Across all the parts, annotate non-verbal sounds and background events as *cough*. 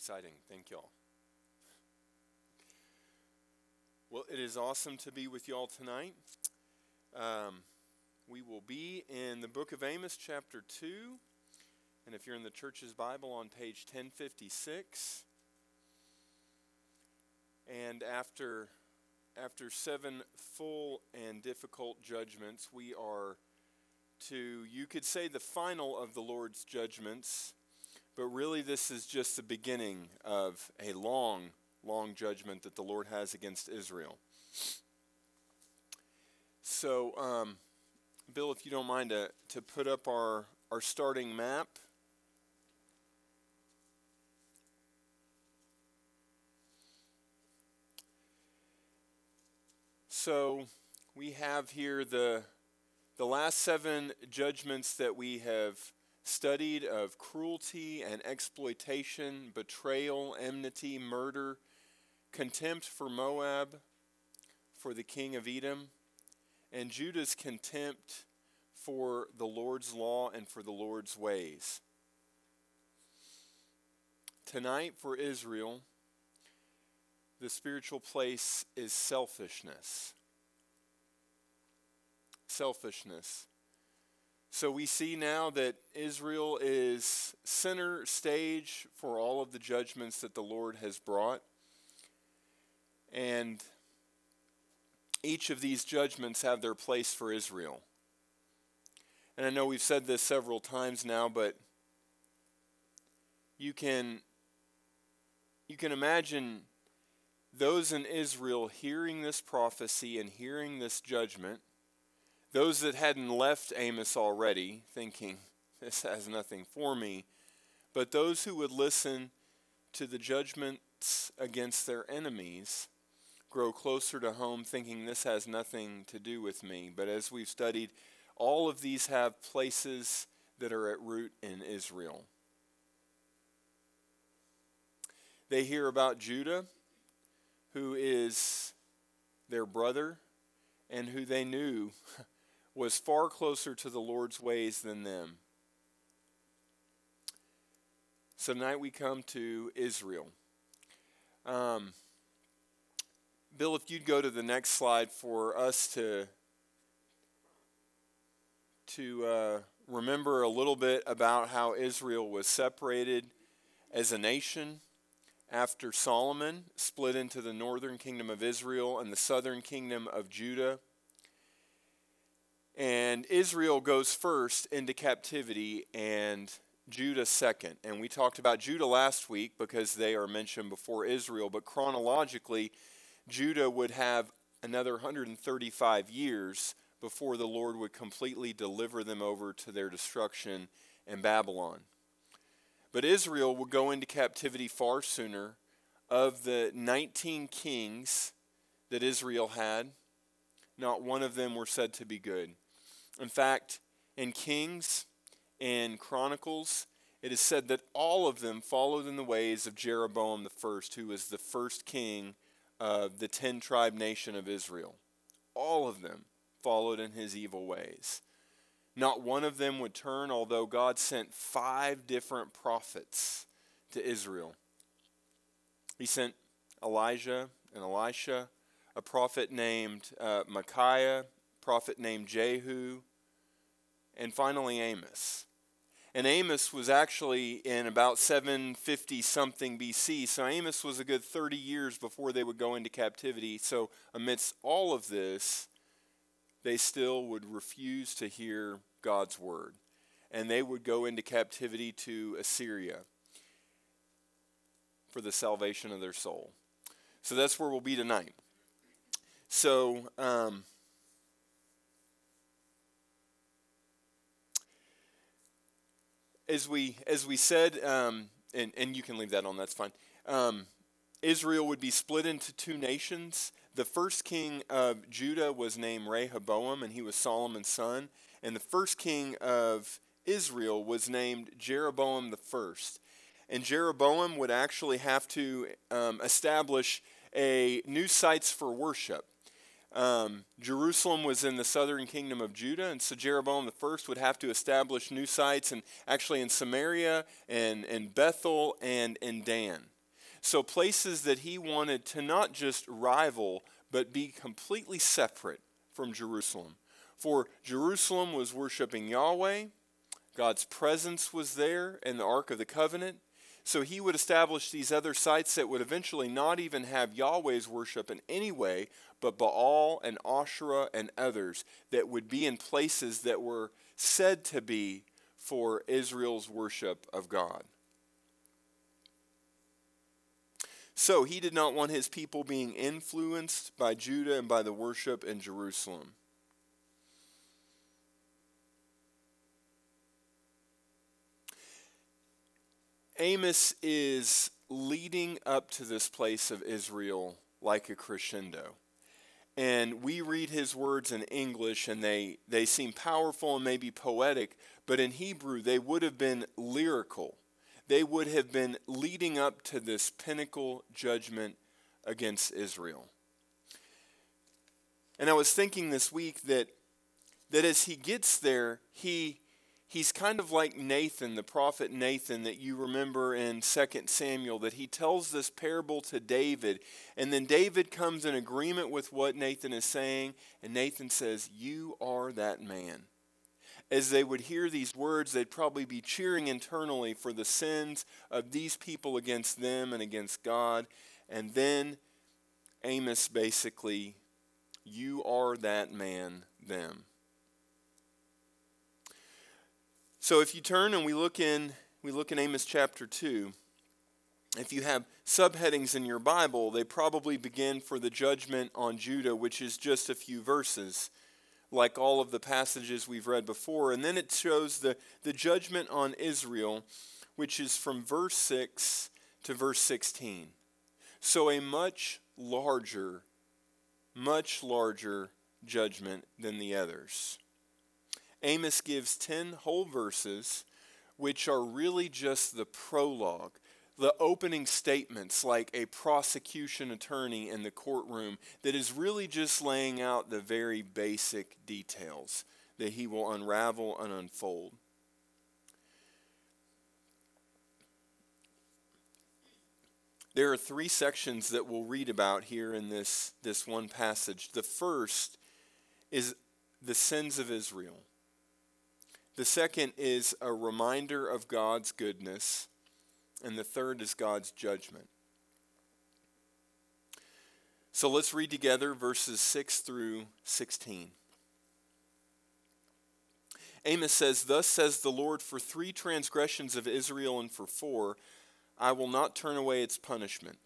exciting. Thank y'all. Well, it is awesome to be with y'all tonight. Um, we will be in the book of Amos, chapter 2. And if you're in the church's Bible, on page 1056. And after, after seven full and difficult judgments, we are to, you could say, the final of the Lord's judgments but really, this is just the beginning of a long, long judgment that the Lord has against Israel. So, um, Bill, if you don't mind to, to put up our, our starting map. So, we have here the, the last seven judgments that we have studied of cruelty and exploitation, betrayal, enmity, murder, contempt for Moab, for the king of Edom, and Judah's contempt for the Lord's law and for the Lord's ways. Tonight, for Israel, the spiritual place is selfishness. Selfishness. So we see now that Israel is center stage for all of the judgments that the Lord has brought. And each of these judgments have their place for Israel. And I know we've said this several times now, but you can you can imagine those in Israel hearing this prophecy and hearing this judgment those that hadn't left Amos already, thinking, this has nothing for me, but those who would listen to the judgments against their enemies grow closer to home, thinking this has nothing to do with me. But as we've studied, all of these have places that are at root in Israel. They hear about Judah, who is their brother, and who they knew *laughs* was far closer to the Lord's ways than them. So tonight we come to Israel. Um, Bill, if you'd go to the next slide for us to to uh, remember a little bit about how Israel was separated as a nation after Solomon split into the northern kingdom of Israel and the southern kingdom of Judah. And Israel goes first into captivity and Judah second. And we talked about Judah last week because they are mentioned before Israel, but chronologically, Judah would have another 135 years before the Lord would completely deliver them over to their destruction in Babylon. But Israel would go into captivity far sooner. Of the 19 kings that Israel had, not one of them were said to be good. In fact, in Kings and Chronicles, it is said that all of them followed in the ways of Jeroboam the first, who was the first king of the ten tribe nation of Israel. All of them followed in his evil ways. Not one of them would turn, although God sent five different prophets to Israel. He sent Elijah and Elisha, a prophet named uh, Micaiah, prophet named Jehu, and finally Amos. And Amos was actually in about 750 something BC. So Amos was a good 30 years before they would go into captivity. So, amidst all of this, they still would refuse to hear God's word. And they would go into captivity to Assyria for the salvation of their soul. So, that's where we'll be tonight. So, um, as we as we said, um, and and you can leave that on. That's fine. Um, Israel would be split into two nations. The first king of Judah was named Rehoboam, and he was Solomon's son. And the first king of Israel was named Jeroboam the first. And Jeroboam would actually have to um, establish a new sites for worship. Um, Jerusalem was in the southern kingdom of Judah, and so Jeroboam I would have to establish new sites, and actually in Samaria and, and Bethel and in Dan. So, places that he wanted to not just rival, but be completely separate from Jerusalem. For Jerusalem was worshiping Yahweh, God's presence was there in the Ark of the Covenant. So he would establish these other sites that would eventually not even have Yahweh's worship in any way, but Baal and Asherah and others that would be in places that were said to be for Israel's worship of God. So he did not want his people being influenced by Judah and by the worship in Jerusalem. Amos is leading up to this place of Israel like a crescendo. And we read his words in English and they, they seem powerful and maybe poetic, but in Hebrew they would have been lyrical. They would have been leading up to this pinnacle judgment against Israel. And I was thinking this week that, that as he gets there, he he's kind of like Nathan, the prophet Nathan, that you remember in 2 Samuel, that he tells this parable to David. And then David comes in agreement with what Nathan is saying, and Nathan says, You are that man. As they would hear these words, they'd probably be cheering internally for the sins of these people against them and against God. And then Amos basically, You are that man, them. So if you turn and we look in we look in Amos chapter 2, if you have subheadings in your Bible, they probably begin for the judgment on Judah, which is just a few verses, like all of the passages we've read before. And then it shows the, the judgment on Israel, which is from verse 6 to verse 16. So a much larger, much larger judgment than the others. Amos gives 10 whole verses, which are really just the prologue, the opening statements, like a prosecution attorney in the courtroom, that is really just laying out the very basic details that he will unravel and unfold. There are three sections that we'll read about here in this, this one passage. The first is the sins of Israel. The second is a reminder of God's goodness. And the third is God's judgment. So let's read together verses 6 through 16. Amos says, Thus says the Lord, for three transgressions of Israel and for four, I will not turn away its punishment.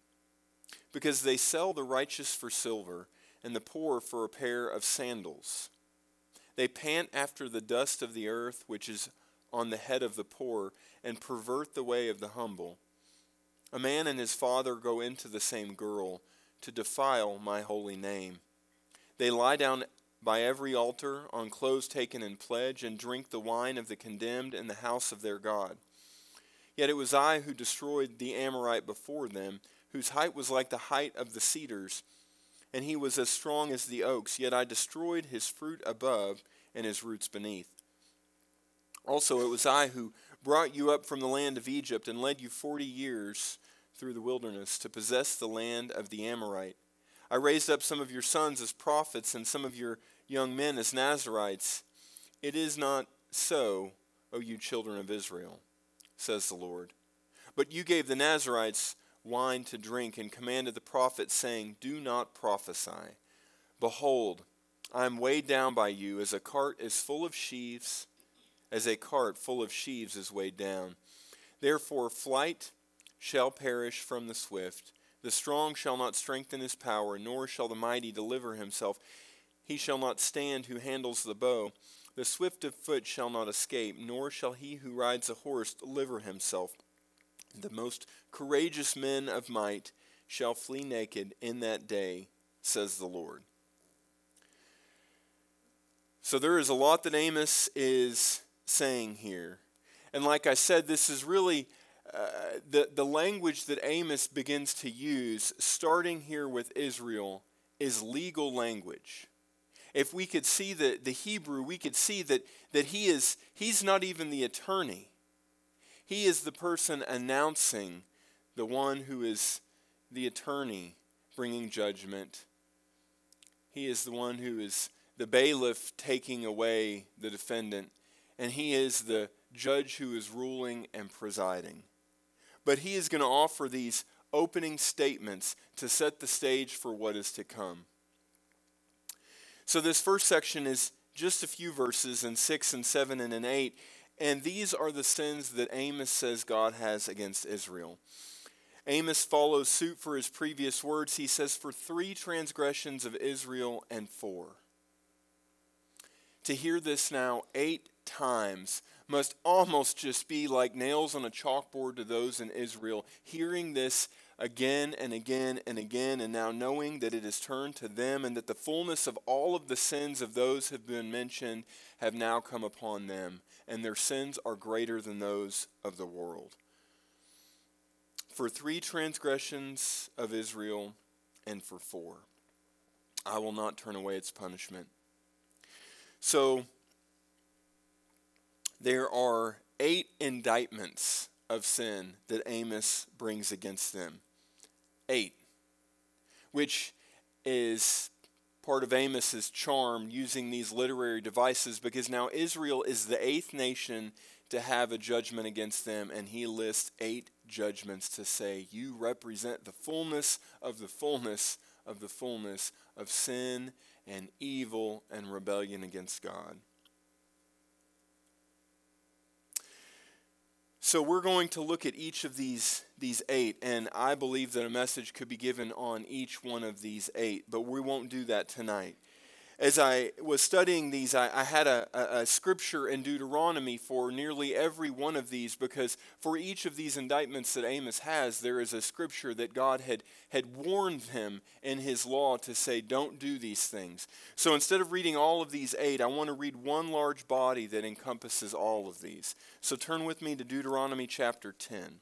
Because they sell the righteous for silver, and the poor for a pair of sandals. They pant after the dust of the earth, which is on the head of the poor, and pervert the way of the humble. A man and his father go into the same girl to defile my holy name. They lie down by every altar on clothes taken in pledge and drink the wine of the condemned in the house of their God. Yet it was I who destroyed the Amorite before them, whose height was like the height of the cedars and he was as strong as the oaks, yet I destroyed his fruit above and his roots beneath. Also, it was I who brought you up from the land of Egypt and led you forty years through the wilderness to possess the land of the Amorite. I raised up some of your sons as prophets and some of your young men as Nazarites. It is not so, O you children of Israel, says the Lord. But you gave the Nazarites wine to drink, and commanded the prophets, saying, Do not prophesy. Behold, I am weighed down by you, as a cart is full of sheaves, as a cart full of sheaves is weighed down. Therefore, flight shall perish from the swift. The strong shall not strengthen his power, nor shall the mighty deliver himself. He shall not stand who handles the bow. The swift of foot shall not escape, nor shall he who rides a horse deliver himself. The most courageous men of might shall flee naked in that day, says the Lord. So there is a lot that Amos is saying here. And like I said, this is really uh, the, the language that Amos begins to use, starting here with Israel, is legal language. If we could see the, the Hebrew, we could see that, that he is, he's not even the attorney. He is the person announcing the one who is the attorney bringing judgment. He is the one who is the bailiff taking away the defendant, and he is the judge who is ruling and presiding. But he is going to offer these opening statements to set the stage for what is to come. So, this first section is just a few verses in 6 and 7 and in 8, and these are the sins that Amos says God has against Israel. Amos follows suit for his previous words. He says, For three transgressions of Israel and four. To hear this now eight times must almost just be like nails on a chalkboard to those in Israel, hearing this again and again and again, and now knowing that it is turned to them and that the fullness of all of the sins of those have been mentioned have now come upon them, and their sins are greater than those of the world. For three transgressions of Israel and for four, I will not turn away its punishment. So, there are eight indictments of sin that Amos brings against them. Eight. Which is part of Amos's charm using these literary devices because now Israel is the eighth nation to have a judgment against them, and he lists eight judgments to say, You represent the fullness of the fullness of the fullness of sin and evil and rebellion against God. So we're going to look at each of these these eight, and I believe that a message could be given on each one of these eight, but we won't do that tonight as I was studying these, I, I had a, a, a, scripture in Deuteronomy for nearly every one of these because for each of these indictments that Amos has, there is a scripture that God had, had warned him in his law to say, don't do these things. So instead of reading all of these eight, I want to read one large body that encompasses all of these. So turn with me to Deuteronomy chapter 10.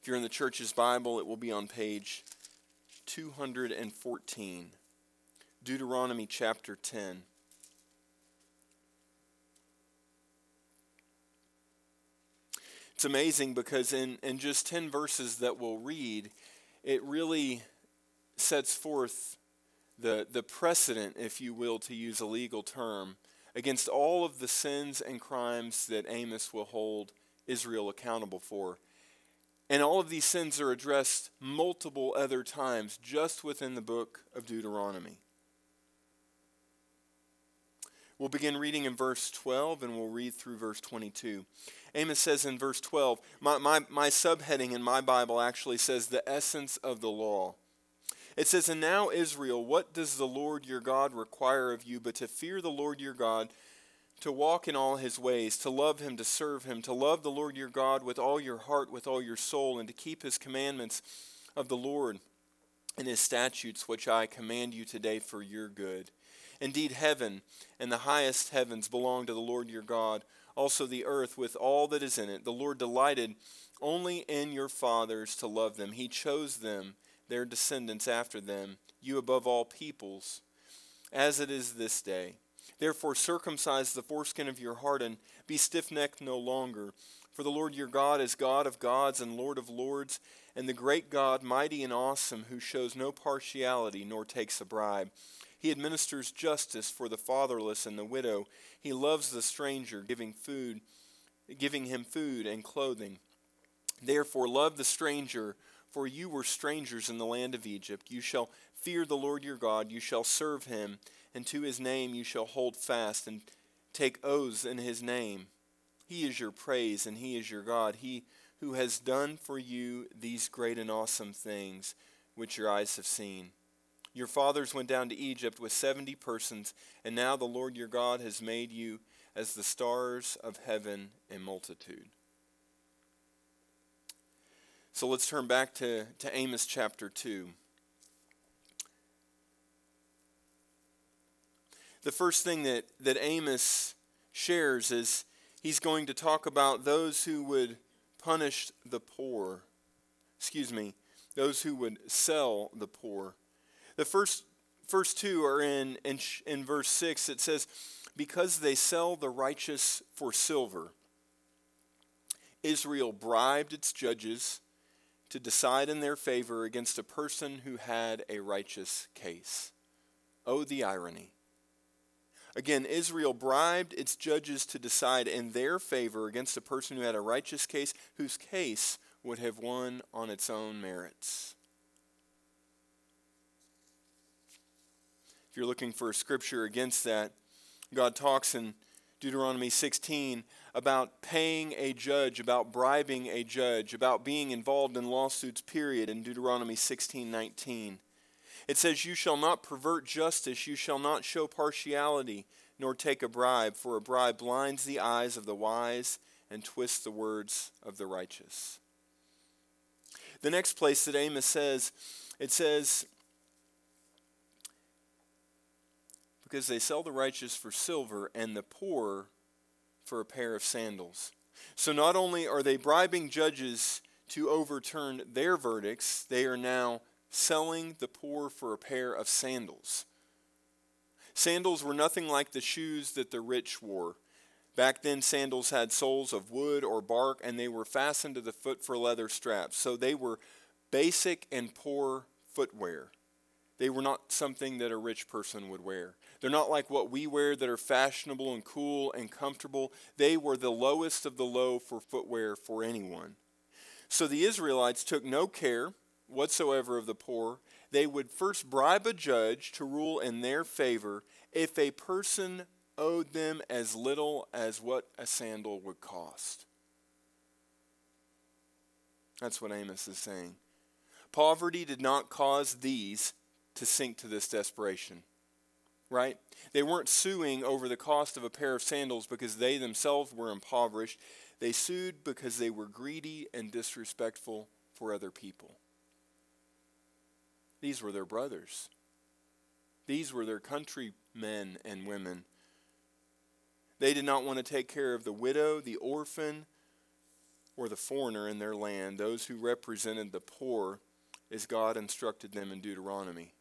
If you're in the church's Bible, it will be on page 214. Deuteronomy chapter 10. It's amazing because in, in just 10 verses that we'll read, it really sets forth the, the precedent, if you will, to use a legal term, against all of the sins and crimes that Amos will hold Israel accountable for. And all of these sins are addressed multiple other times just within the book of Deuteronomy. We'll begin reading in verse 12 and we'll read through verse 22. Amos says in verse 12, my, my, my subheading in my Bible actually says the essence of the law. It says, And now, Israel, what does the Lord your God require of you but to fear the Lord your God, to walk in all his ways, to love him, to serve him, to love the Lord your God with all your heart, with all your soul, and to keep his commandments of the Lord and his statutes, which I command you today for your good? Indeed, heaven and the highest heavens belong to the Lord your God, also the earth with all that is in it. The Lord delighted only in your fathers to love them. He chose them, their descendants after them, you above all peoples, as it is this day. Therefore, circumcise the foreskin of your heart and be stiff necked no longer. For the Lord your God is God of gods and Lord of lords, and the great God, mighty and awesome, who shows no partiality nor takes a bribe. He administers justice for the fatherless and the widow. He loves the stranger, giving food, giving him food and clothing. Therefore love the stranger, for you were strangers in the land of Egypt. You shall fear the Lord your God, you shall serve him, and to his name you shall hold fast and take oaths in his name. He is your praise and he is your God, he who has done for you these great and awesome things which your eyes have seen. Your fathers went down to Egypt with 70 persons, and now the Lord your God has made you as the stars of heaven in multitude. So let's turn back to, to Amos chapter 2. The first thing that, that Amos shares is he's going to talk about those who would punish the poor. Excuse me, those who would sell the poor. The first, first two are in, in, in verse 6. It says, Because they sell the righteous for silver. Israel bribed its judges to decide in their favor against a person who had a righteous case. Oh, the irony. Again, Israel bribed its judges to decide in their favor against a person who had a righteous case, whose case would have won on its own merits. If you're looking for a scripture against that, God talks in Deuteronomy 16 about paying a judge, about bribing a judge, about being involved in lawsuits, period, in Deuteronomy 16 19. It says, You shall not pervert justice, you shall not show partiality, nor take a bribe, for a bribe blinds the eyes of the wise and twists the words of the righteous. The next place that Amos says, it says, because they sell the righteous for silver and the poor for a pair of sandals. So not only are they bribing judges to overturn their verdicts, they are now selling the poor for a pair of sandals. Sandals were nothing like the shoes that the rich wore. Back then, sandals had soles of wood or bark, and they were fastened to the foot for leather straps. So they were basic and poor footwear. They were not something that a rich person would wear. They're not like what we wear that are fashionable and cool and comfortable. They were the lowest of the low for footwear for anyone. So the Israelites took no care whatsoever of the poor. They would first bribe a judge to rule in their favor if a person owed them as little as what a sandal would cost. That's what Amos is saying. Poverty did not cause these to sink to this desperation. Right? They weren't suing over the cost of a pair of sandals because they themselves were impoverished. They sued because they were greedy and disrespectful for other people. These were their brothers. These were their countrymen and women. They did not want to take care of the widow, the orphan, or the foreigner in their land, those who represented the poor as God instructed them in Deuteronomy.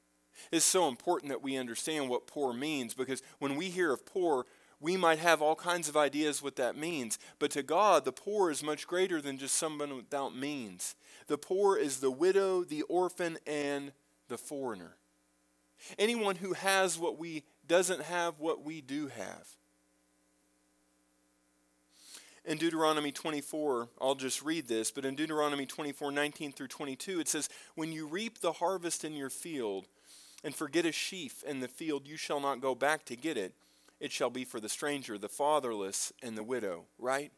It's so important that we understand what poor means because when we hear of poor, we might have all kinds of ideas what that means. But to God, the poor is much greater than just someone without means. The poor is the widow, the orphan, and the foreigner. Anyone who has what we doesn't have what we do have. In Deuteronomy 24, I'll just read this, but in Deuteronomy 24, 19 through 22, it says, When you reap the harvest in your field, and forget a sheaf in the field, you shall not go back to get it. It shall be for the stranger, the fatherless, and the widow, right?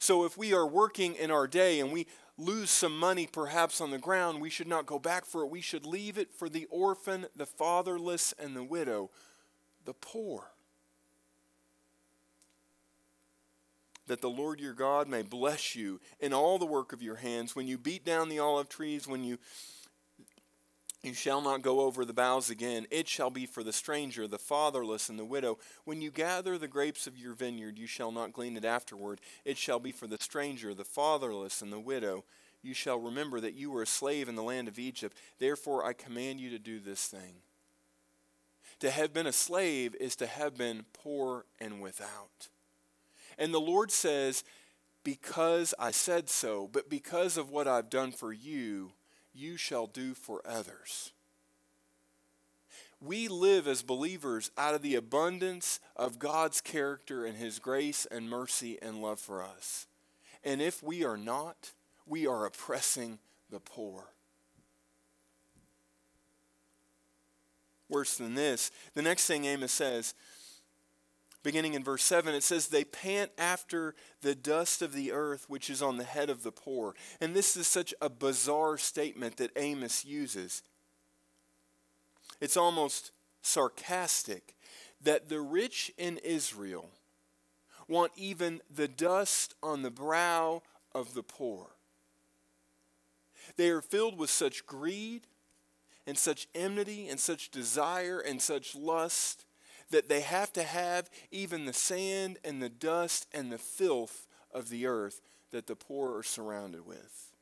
So if we are working in our day and we lose some money perhaps on the ground, we should not go back for it. We should leave it for the orphan, the fatherless, and the widow, the poor. That the Lord your God may bless you in all the work of your hands. When you beat down the olive trees, when you you shall not go over the boughs again. It shall be for the stranger, the fatherless, and the widow. When you gather the grapes of your vineyard, you shall not glean it afterward. It shall be for the stranger, the fatherless, and the widow. You shall remember that you were a slave in the land of Egypt. Therefore, I command you to do this thing. To have been a slave is to have been poor and without. And the Lord says, Because I said so, but because of what I've done for you, you shall do for others. We live as believers out of the abundance of God's character and His grace and mercy and love for us. And if we are not, we are oppressing the poor. Worse than this, the next thing Amos says beginning in verse 7, it says, They pant after the dust of the earth which is on the head of the poor. And this is such a bizarre statement that Amos uses. It's almost sarcastic that the rich in Israel want even the dust on the brow of the poor. They are filled with such greed and such enmity and such desire and such lust that they have to have even the sand and the dust and the filth of the earth that the poor are surrounded with.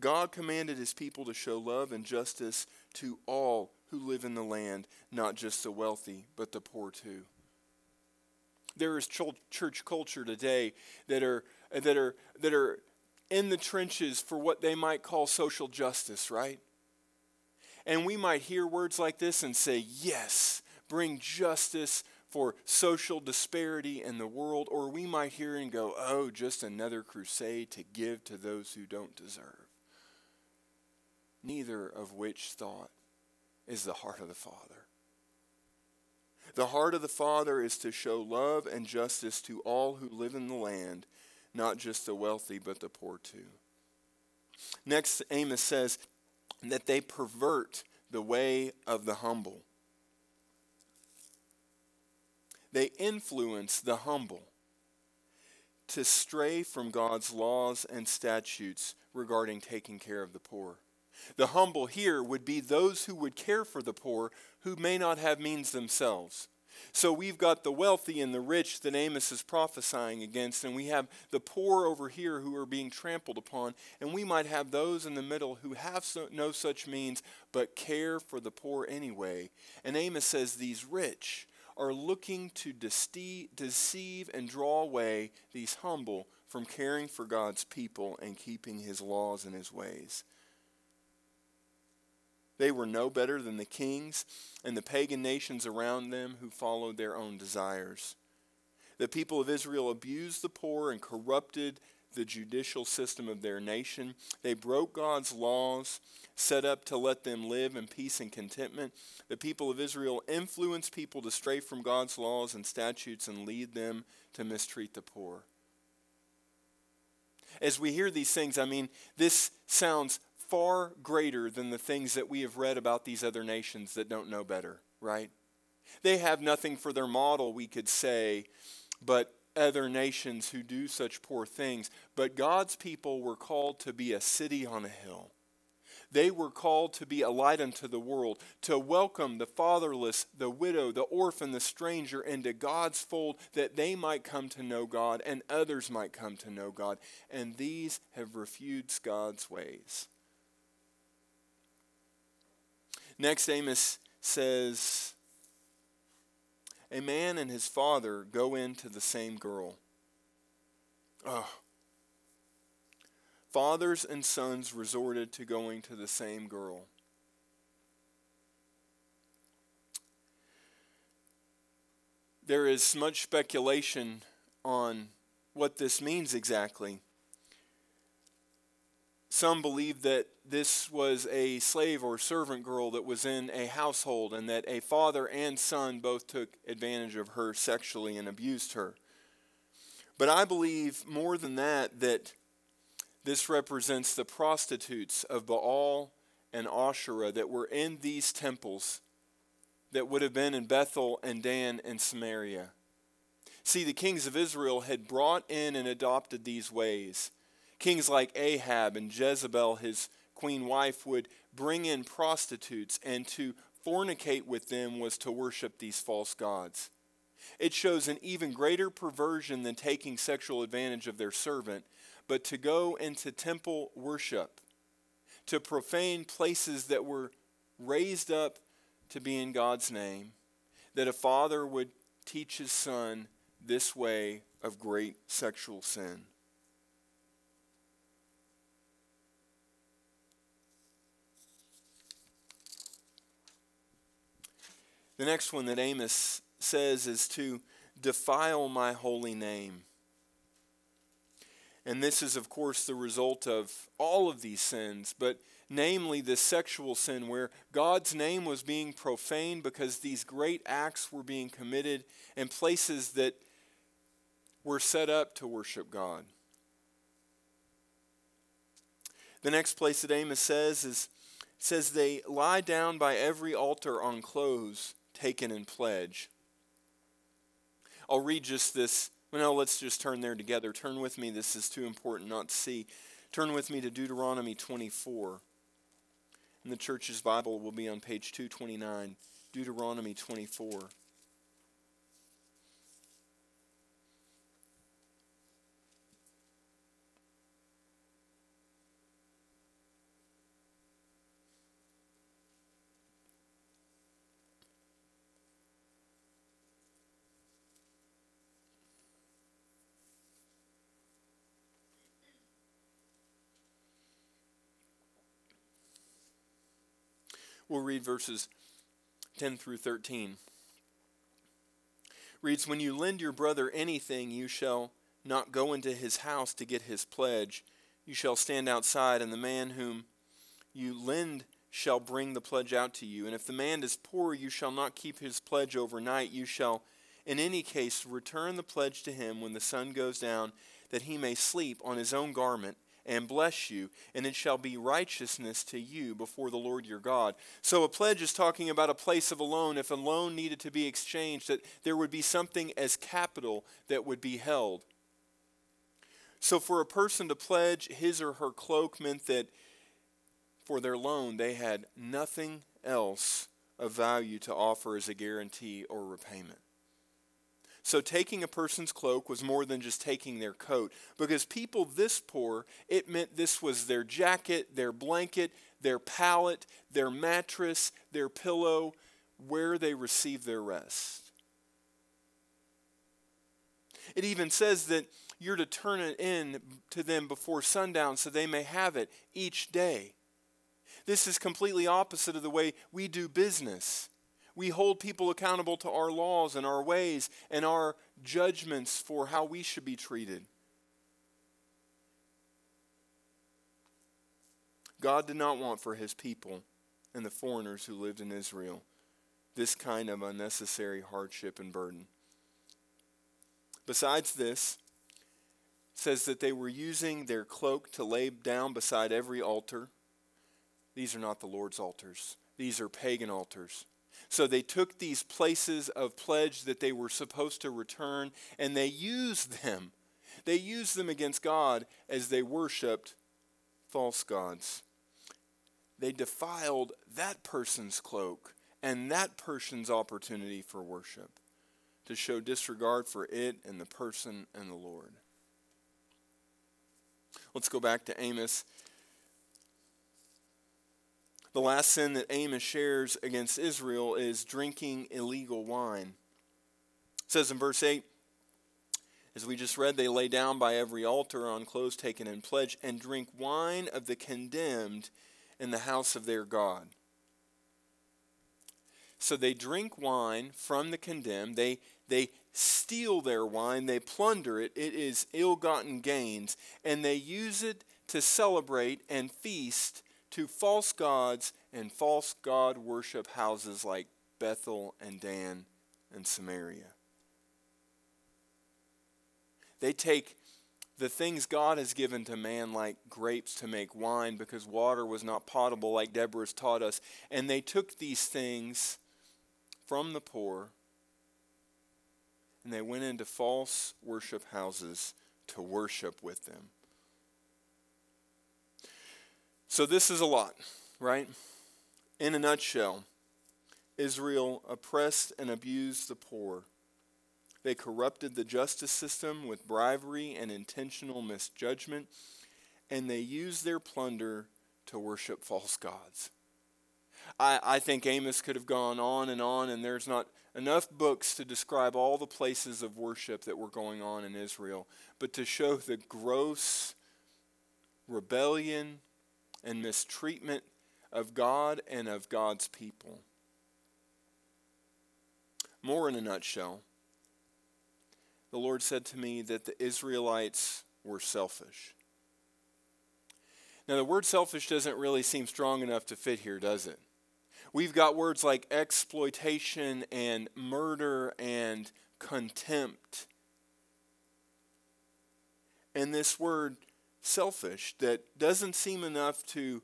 God commanded his people to show love and justice to all who live in the land, not just the wealthy, but the poor too. There is church culture today that are that are that are in the trenches for what they might call social justice, right? And we might hear words like this and say, "Yes, bring justice for social disparity in the world," or we might hear and go, "Oh, just another crusade to give to those who don't deserve." Neither of which thought is the heart of the Father. The heart of the Father is to show love and justice to all who live in the land, not just the wealthy, but the poor too. Next, Amos says that they pervert the way of the humble. They influence the humble to stray from God's laws and statutes regarding taking care of the poor. The humble here would be those who would care for the poor who may not have means themselves. So we've got the wealthy and the rich that Amos is prophesying against, and we have the poor over here who are being trampled upon, and we might have those in the middle who have so, no such means but care for the poor anyway. And Amos says these rich are looking to deceive and draw away these humble from caring for God's people and keeping his laws and his ways. They were no better than the kings and the pagan nations around them who followed their own desires. The people of Israel abused the poor and corrupted the judicial system of their nation. They broke God's laws, set up to let them live in peace and contentment. The people of Israel influenced people to stray from God's laws and statutes and lead them to mistreat the poor. As we hear these things, I mean, this sounds far greater than the things that we have read about these other nations that don't know better, right? They have nothing for their model, we could say, but other nations who do such poor things. But God's people were called to be a city on a hill. They were called to be a light unto the world, to welcome the fatherless, the widow, the orphan, the stranger into God's fold, that they might come to know God and others might come to know God. And these have refused God's ways. Next, Amos says, A man and his father go into the same girl. Oh. Fathers and sons resorted to going to the same girl. There is much speculation on what this means exactly. Some believe that this was a slave or servant girl that was in a household and that a father and son both took advantage of her sexually and abused her. But I believe more than that, that this represents the prostitutes of Baal and Asherah that were in these temples that would have been in Bethel and Dan and Samaria. See, the kings of Israel had brought in and adopted these ways. Kings like Ahab and Jezebel, his queen wife, would bring in prostitutes, and to fornicate with them was to worship these false gods. It shows an even greater perversion than taking sexual advantage of their servant, but to go into temple worship, to profane places that were raised up to be in God's name, that a father would teach his son this way of great sexual sin. The next one that Amos says is to defile my holy name. And this is, of course, the result of all of these sins, but namely the sexual sin, where God's name was being profaned because these great acts were being committed in places that were set up to worship God. The next place that Amos says is says they lie down by every altar on clothes taken in pledge. I'll read just this. Well, no, let's just turn there together. Turn with me. This is too important not to see. Turn with me to Deuteronomy 24. And the church's Bible will be on page 229. Deuteronomy 24. We'll read verses 10 through 13. Reads, When you lend your brother anything, you shall not go into his house to get his pledge. You shall stand outside, and the man whom you lend shall bring the pledge out to you. And if the man is poor, you shall not keep his pledge overnight. You shall, in any case, return the pledge to him when the sun goes down, that he may sleep on his own garment and bless you, and it shall be righteousness to you before the Lord your God. So a pledge is talking about a place of a loan. If a loan needed to be exchanged, that there would be something as capital that would be held. So for a person to pledge his or her cloak meant that for their loan they had nothing else of value to offer as a guarantee or repayment. So taking a person's cloak was more than just taking their coat. Because people this poor, it meant this was their jacket, their blanket, their pallet, their mattress, their pillow, where they received their rest. It even says that you're to turn it in to them before sundown so they may have it each day. This is completely opposite of the way we do business. We hold people accountable to our laws and our ways and our judgments for how we should be treated. God did not want for his people and the foreigners who lived in Israel this kind of unnecessary hardship and burden. Besides this, says that they were using their cloak to lay down beside every altar. These are not the Lord's altars. These are pagan altars. So they took these places of pledge that they were supposed to return and they used them. They used them against God as they worshiped false gods. They defiled that person's cloak and that person's opportunity for worship to show disregard for it and the person and the Lord. Let's go back to Amos the last sin that Amos shares against Israel is drinking illegal wine. It says in verse 8, as we just read, they lay down by every altar on clothes taken in pledge and drink wine of the condemned in the house of their God. So they drink wine from the condemned. They, they steal their wine. They plunder it. It is ill gotten gains. And they use it to celebrate and feast to false gods and false god worship houses like Bethel and Dan and Samaria. They take the things God has given to man, like grapes to make wine, because water was not potable, like Deborah's taught us, and they took these things from the poor and they went into false worship houses to worship with them. So, this is a lot, right? In a nutshell, Israel oppressed and abused the poor. They corrupted the justice system with bribery and intentional misjudgment, and they used their plunder to worship false gods. I, I think Amos could have gone on and on, and there's not enough books to describe all the places of worship that were going on in Israel, but to show the gross rebellion and mistreatment of God and of God's people. More in a nutshell, the Lord said to me that the Israelites were selfish. Now, the word selfish doesn't really seem strong enough to fit here, does it? We've got words like exploitation and murder and contempt. And this word selfish that doesn't seem enough to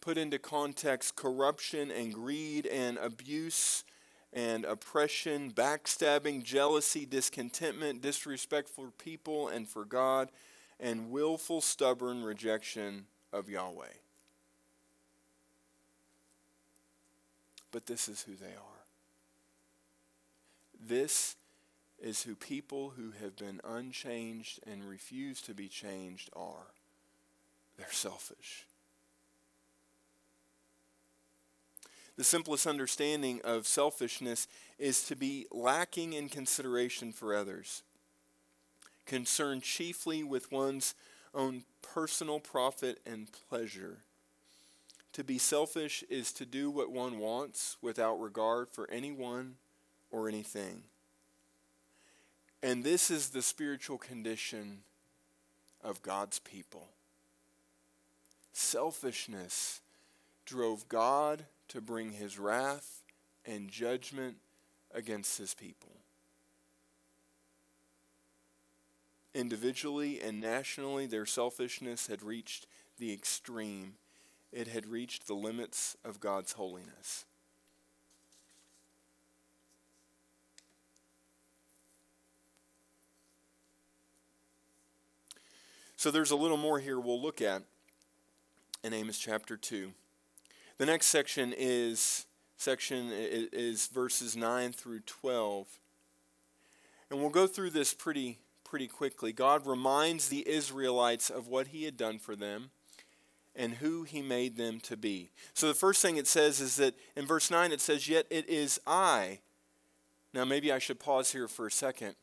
put into context corruption and greed and abuse and oppression, backstabbing, jealousy, discontentment, disrespect for people and for God, and willful, stubborn rejection of Yahweh. But this is who they are. This is who people who have been unchanged and refuse to be changed are. They're selfish. The simplest understanding of selfishness is to be lacking in consideration for others, concerned chiefly with one's own personal profit and pleasure, To be selfish is to do what one wants without regard for anyone or anything. And this is the spiritual condition of God's people. Selfishness drove God to bring his wrath and judgment against his people. Individually and nationally, their selfishness had reached the extreme. It had reached the limits of God's holiness. So there's a little more here we'll look at in Amos chapter 2. The next section is section is verses 9 through 12. And we'll go through this pretty pretty quickly. God reminds the Israelites of what he had done for them and who he made them to be. So the first thing it says is that in verse 9 it says, Yet it is I. Now maybe I should pause here for a second.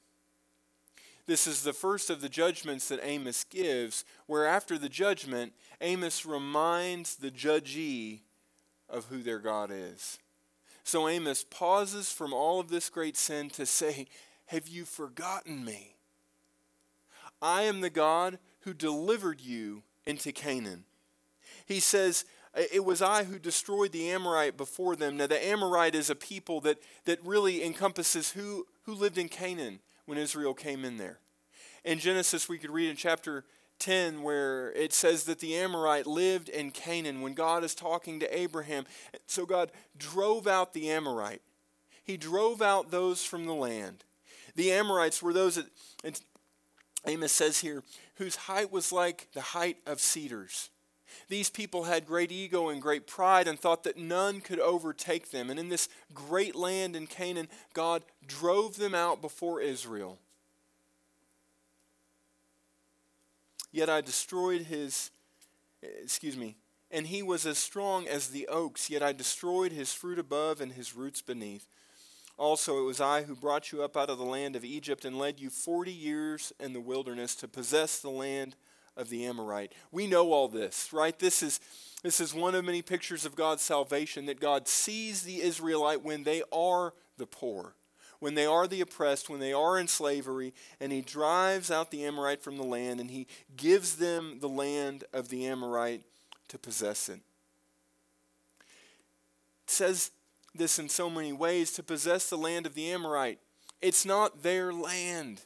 This is the first of the judgments that Amos gives, where after the judgment, Amos reminds the judgee of who their God is. So Amos pauses from all of this great sin to say, Have you forgotten me? I am the God who delivered you into Canaan. He says, It was I who destroyed the Amorite before them. Now, the Amorite is a people that, that really encompasses who, who lived in Canaan when Israel came in there. In Genesis, we could read in chapter 10 where it says that the Amorite lived in Canaan when God is talking to Abraham. So God drove out the Amorite. He drove out those from the land. The Amorites were those that, Amos says here, whose height was like the height of cedars. These people had great ego and great pride and thought that none could overtake them. And in this great land in Canaan, God drove them out before Israel. Yet I destroyed his, excuse me, and he was as strong as the oaks, yet I destroyed his fruit above and his roots beneath. Also, it was I who brought you up out of the land of Egypt and led you forty years in the wilderness to possess the land of the Amorite. We know all this, right? This is, this is one of many pictures of God's salvation that God sees the Israelite when they are the poor when they are the oppressed, when they are in slavery, and he drives out the Amorite from the land, and he gives them the land of the Amorite to possess it. It says this in so many ways to possess the land of the Amorite. It's not their land,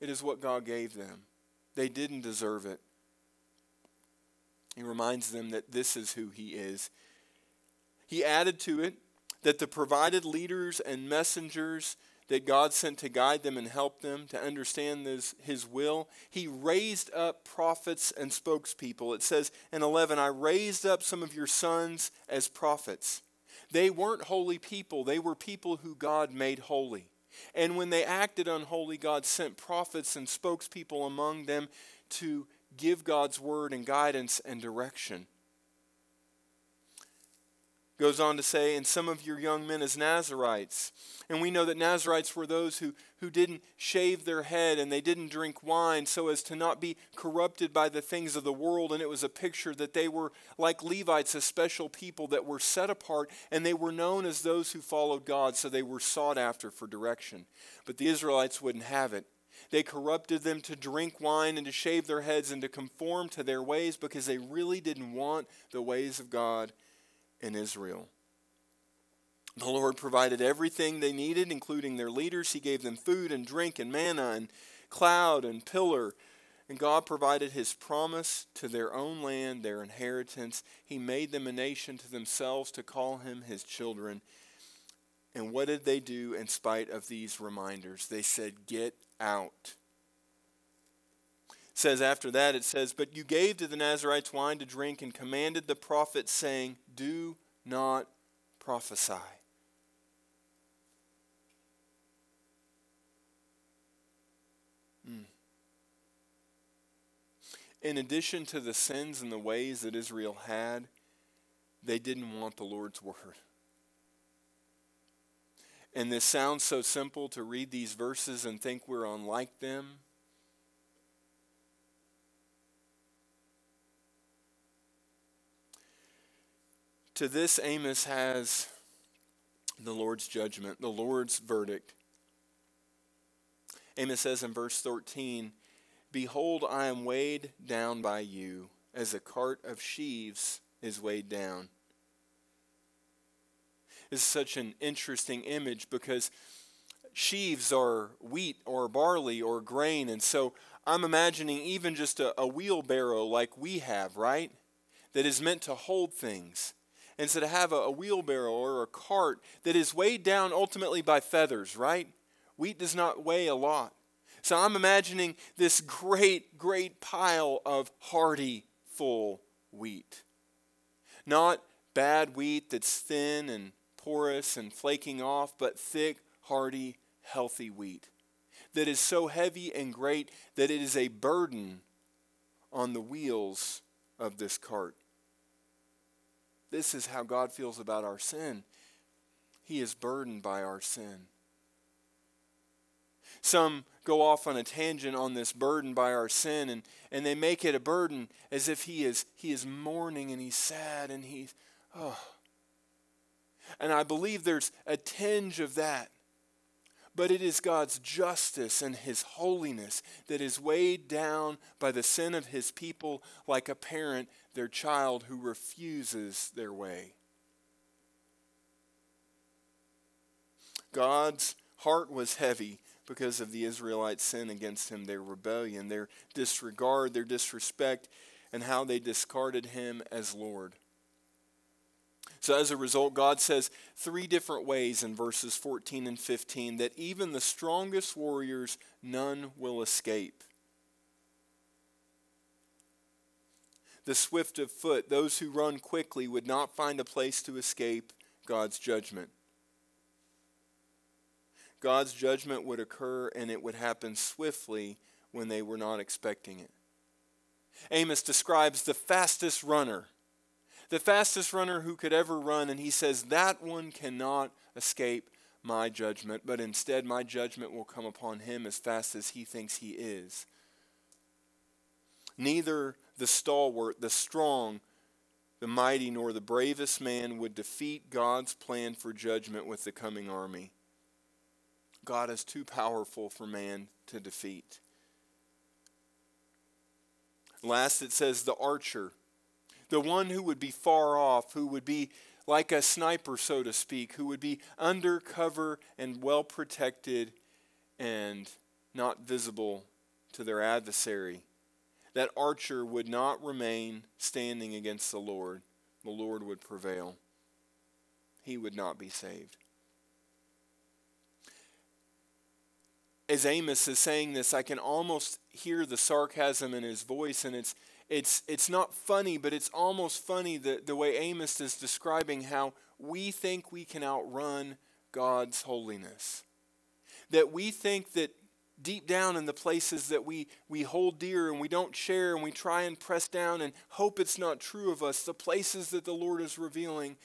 it is what God gave them. They didn't deserve it. He reminds them that this is who he is. He added to it that the provided leaders and messengers that God sent to guide them and help them to understand this, His will. He raised up prophets and spokespeople. It says in 11, I raised up some of your sons as prophets. They weren't holy people, they were people who God made holy. And when they acted unholy, God sent prophets and spokespeople among them to give God's word and guidance and direction. Goes on to say, and some of your young men as Nazarites. And we know that Nazarites were those who, who didn't shave their head and they didn't drink wine so as to not be corrupted by the things of the world. And it was a picture that they were like Levites, a special people that were set apart and they were known as those who followed God, so they were sought after for direction. But the Israelites wouldn't have it. They corrupted them to drink wine and to shave their heads and to conform to their ways because they really didn't want the ways of God in Israel. The Lord provided everything they needed, including their leaders. He gave them food and drink and manna and cloud and pillar. And God provided his promise to their own land, their inheritance. He made them a nation to themselves to call him his children. And what did they do in spite of these reminders? They said, Get out. It says after that, it says, But you gave to the Nazarites wine to drink and commanded the prophets, saying, Do not prophesy. In addition to the sins and the ways that Israel had, they didn't want the Lord's word. And this sounds so simple to read these verses and think we're unlike them. To this, Amos has the Lord's judgment, the Lord's verdict. Amos says in verse 13, Behold, I am weighed down by you, as a cart of sheaves is weighed down. This is such an interesting image because sheaves are wheat or barley or grain. And so I'm imagining even just a, a wheelbarrow like we have, right? That is meant to hold things. And so to have a, a wheelbarrow or a cart that is weighed down ultimately by feathers, right? Wheat does not weigh a lot. So I'm imagining this great, great pile of hearty, full wheat. Not bad wheat that's thin and porous and flaking off, but thick, hearty, healthy wheat that is so heavy and great that it is a burden on the wheels of this cart. This is how God feels about our sin. He is burdened by our sin. Some go off on a tangent on this burden by our sin and, and they make it a burden as if he is he is mourning and he's sad and he's oh and I believe there's a tinge of that but it is God's justice and His holiness that is weighed down by the sin of His people, like a parent their child who refuses their way. God's heart was heavy because of the Israelites' sin against Him, their rebellion, their disregard, their disrespect, and how they discarded Him as Lord. So, as a result, God says three different ways in verses 14 and 15 that even the strongest warriors, none will escape. The swift of foot, those who run quickly, would not find a place to escape God's judgment. God's judgment would occur and it would happen swiftly when they were not expecting it. Amos describes the fastest runner the fastest runner who could ever run, and he says, That one cannot escape my judgment, but instead my judgment will come upon him as fast as he thinks he is. Neither the stalwart, the strong, the mighty, nor the bravest man would defeat God's plan for judgment with the coming army. God is too powerful for man to defeat. Last, it says the archer the one who would be far off, who would be like a sniper, so to speak, who would be undercover and well protected and not visible to their adversary. That archer would not remain standing against the Lord. The Lord would prevail. He would not be saved. As Amos is saying this, I can almost hear the sarcasm in his voice, and it's it's, it's not funny, but it's almost funny the, the way Amos is describing how we think we can outrun God's holiness. That we think that deep down in the places that we, we hold dear and we don't share and we try and press down and hope it's not true of us, the places that the Lord is revealing,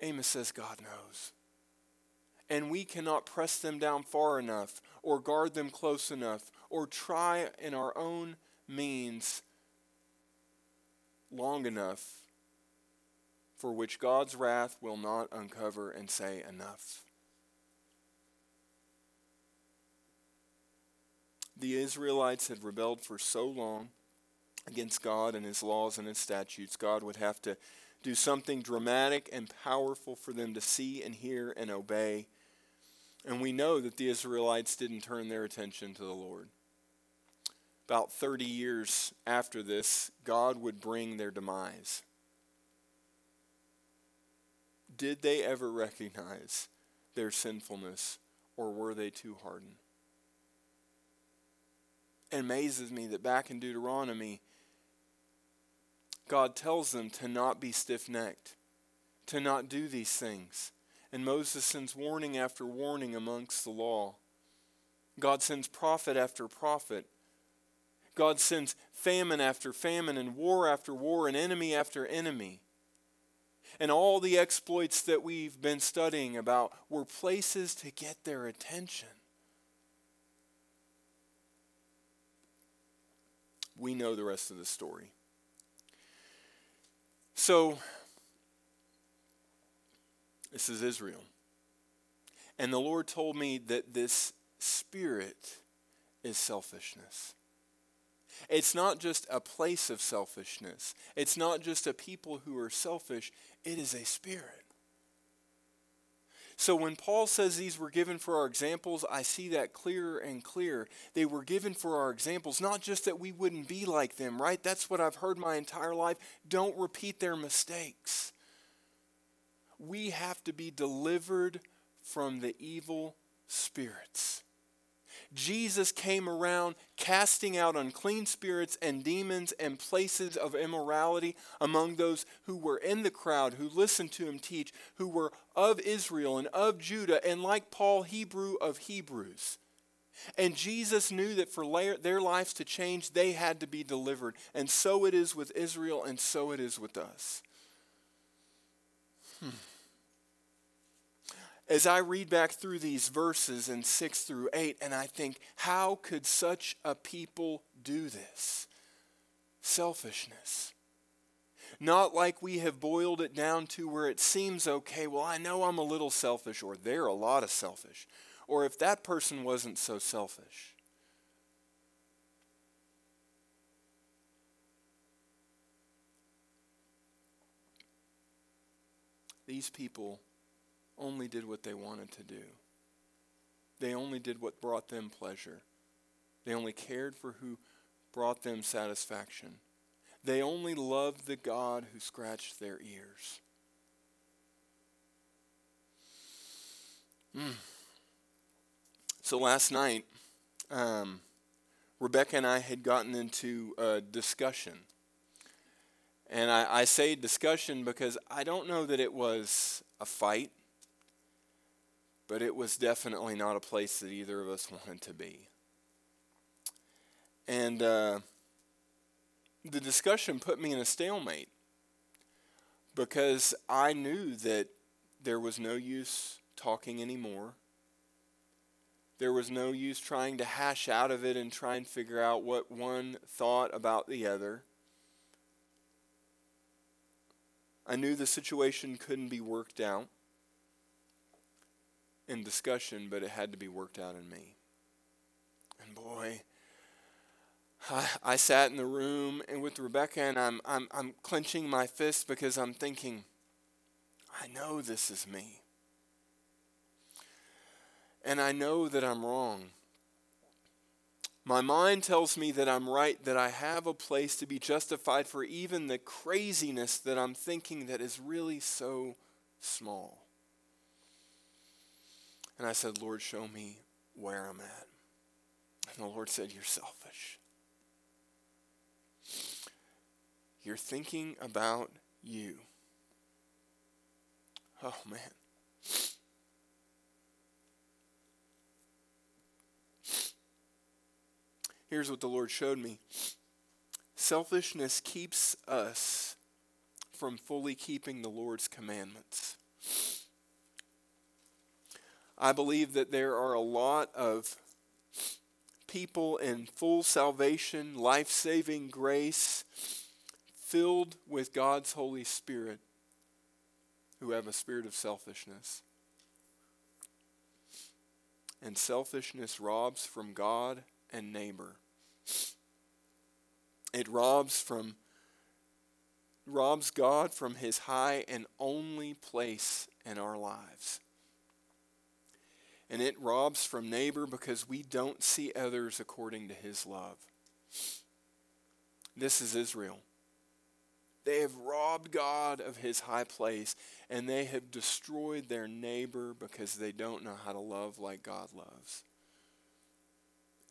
Amos says God knows. And we cannot press them down far enough or guard them close enough or try in our own means long enough for which God's wrath will not uncover and say enough. The Israelites had rebelled for so long against God and his laws and his statutes, God would have to do something dramatic and powerful for them to see and hear and obey. And we know that the Israelites didn't turn their attention to the Lord about 30 years after this, God would bring their demise. Did they ever recognize their sinfulness, or were they too hardened? It amazes me that back in Deuteronomy, God tells them to not be stiff necked, to not do these things. And Moses sends warning after warning amongst the law. God sends prophet after prophet God sends famine after famine and war after war and enemy after enemy. And all the exploits that we've been studying about were places to get their attention. We know the rest of the story. So, This is Israel. And the Lord told me that this spirit is selfishness. It's not just a place of selfishness, it's not just a people who are selfish, it is a spirit. So when Paul says these were given for our examples, I see that clearer and clearer. They were given for our examples, not just that we wouldn't be like them, right? That's what I've heard my entire life. Don't repeat their mistakes. We have to be delivered from the evil spirits. Jesus came around casting out unclean spirits and demons and places of immorality among those who were in the crowd, who listened to him teach, who were of Israel and of Judah, and like Paul, Hebrew of Hebrews. And Jesus knew that for their lives to change, they had to be delivered. And so it is with Israel, and so it is with us. Hmm as I read back through these verses in 6 through 8, and I think, how could such a people do this? Selfishness. Not like we have boiled it down to where it seems okay, well, I know I'm a little selfish, or they're a lot of selfish, or if that person wasn't so selfish. These people only did what they wanted to do. They only did what brought them pleasure. They only cared for who brought them satisfaction. They only loved the God who scratched their ears. Mm. So last night, um, Rebecca and I had gotten into a discussion. And I, I say discussion because I don't know that it was a fight but it was definitely not a place that either of us wanted to be. And uh, the discussion put me in a stalemate because I knew that there was no use talking anymore. There was no use trying to hash out of it and try and figure out what one thought about the other. I knew the situation couldn't be worked out in discussion, but it had to be worked out in me. And boy, I, I sat in the room and with Rebecca, and I'm, I'm, I'm clenching my fist because I'm thinking, I know this is me. And I know that I'm wrong. My mind tells me that I'm right, that I have a place to be justified for even the craziness that I'm thinking that is really so small. And I said, Lord, show me where I'm at. And the Lord said, You're selfish. You're thinking about you. Oh, man. Here's what the Lord showed me selfishness keeps us from fully keeping the Lord's commandments. I believe that there are a lot of people in full salvation, life saving grace, filled with God's Holy Spirit who have a spirit of selfishness. And selfishness robs from God and neighbor. It robs from robs God from his high and only place in our lives and it robs from neighbor because we don't see others according to his love. This is Israel. They have robbed God of his high place, and they have destroyed their neighbor because they don't know how to love like God loves.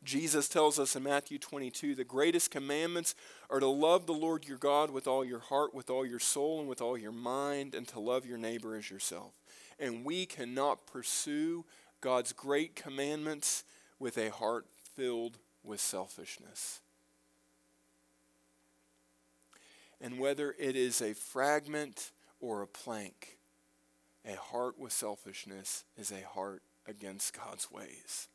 Jesus tells us in Matthew 22 the greatest commandments are to love the Lord your God with all your heart, with all your soul, and with all your mind, and to love your neighbor as yourself. And we cannot pursue God's great commandments with a heart filled with selfishness. And whether it is a fragment or a plank, a heart with selfishness is a heart against God's ways.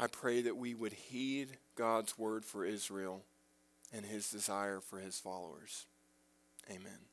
I pray that we would heed God's word for Israel and his desire for his followers. Amen.